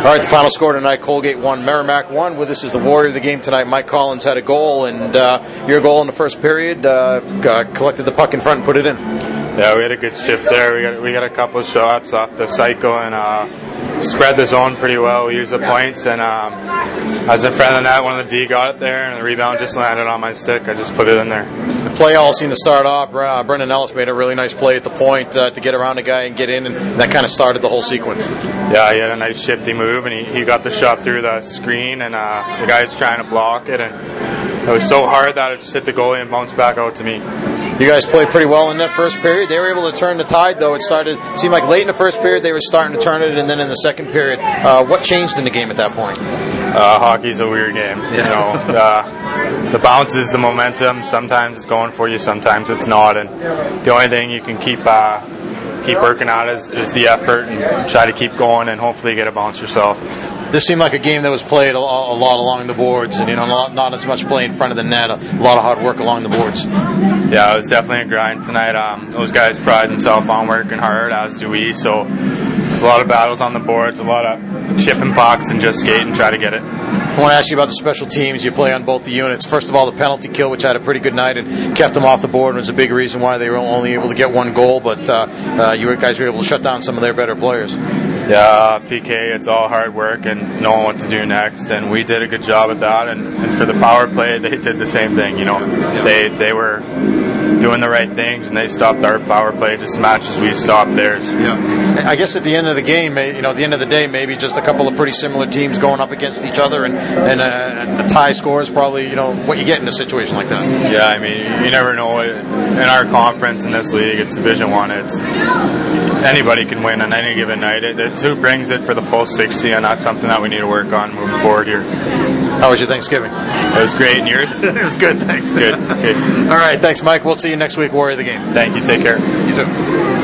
All right, the final score tonight: Colgate one, Merrimack one. With us is the warrior of the game tonight. Mike Collins had a goal, and uh, your goal in the first period uh, collected the puck in front and put it in. Yeah, we had a good shift there. We got we got a couple of shots off the cycle and uh, spread the zone pretty well. We used the points, and um, as a friend of the net, one of the D got it there, and the rebound just landed on my stick. I just put it in there. The play all seemed to start off. Uh, Brendan Ellis made a really nice play at the point uh, to get around a guy and get in, and that kind of started the whole sequence. Yeah, he had a nice shifty move, and he, he got the shot through the screen, and uh, the guy's trying to block it, and it was so hard that it just hit the goalie and bounced back out to me. You guys played pretty well in that first period. They were able to turn the tide, though. It started seemed like late in the first period they were starting to turn it, and then in the second period, uh, what changed in the game at that point? Uh, hockey's a weird game. You know, uh, the is the momentum. Sometimes it's going for you, sometimes it's not, and the only thing you can keep uh, keep working at is, is the effort and try to keep going, and hopefully get a bounce yourself this seemed like a game that was played a, a, lot along the boards, and you know, not, not, as much play in front of the net. A lot of hard work along the boards. Yeah, it was definitely a grind tonight. Um, those guys pride themselves on working hard, as do we. So there's a lot of battles on the boards, a lot of chipping pucks, and just skate and try to get it. I want to ask you about the special teams. You play on both the units. First of all, the penalty kill, which had a pretty good night and kept them off the board, was a big reason why they were only able to get one goal. But uh, uh, you guys were able to shut down some of their better players. Yeah, PK, it's all hard work and knowing what to do next, and we did a good job at that. And, and for the power play, they did the same thing. You know, they they were doing the right things, and they stopped our power play just as much as we stopped theirs. Yeah, I guess at the end of the game, you know, at the end of the day, maybe just a couple of pretty similar teams going up against each other, and and, uh, and a tie score is probably you know what you get in a situation like that. Yeah, I mean, you never know. In our conference in this league, it's Division One. It's anybody can win on any given night. It, it's who brings it for the full 60, and that's something that we need to work on moving forward here. How was your Thanksgiving? It was great. And yours? it was good. Thanks. Good. Okay. All right. Thanks, Mike. We'll see you next week. Warrior of the game. Thank you. Take care. You too.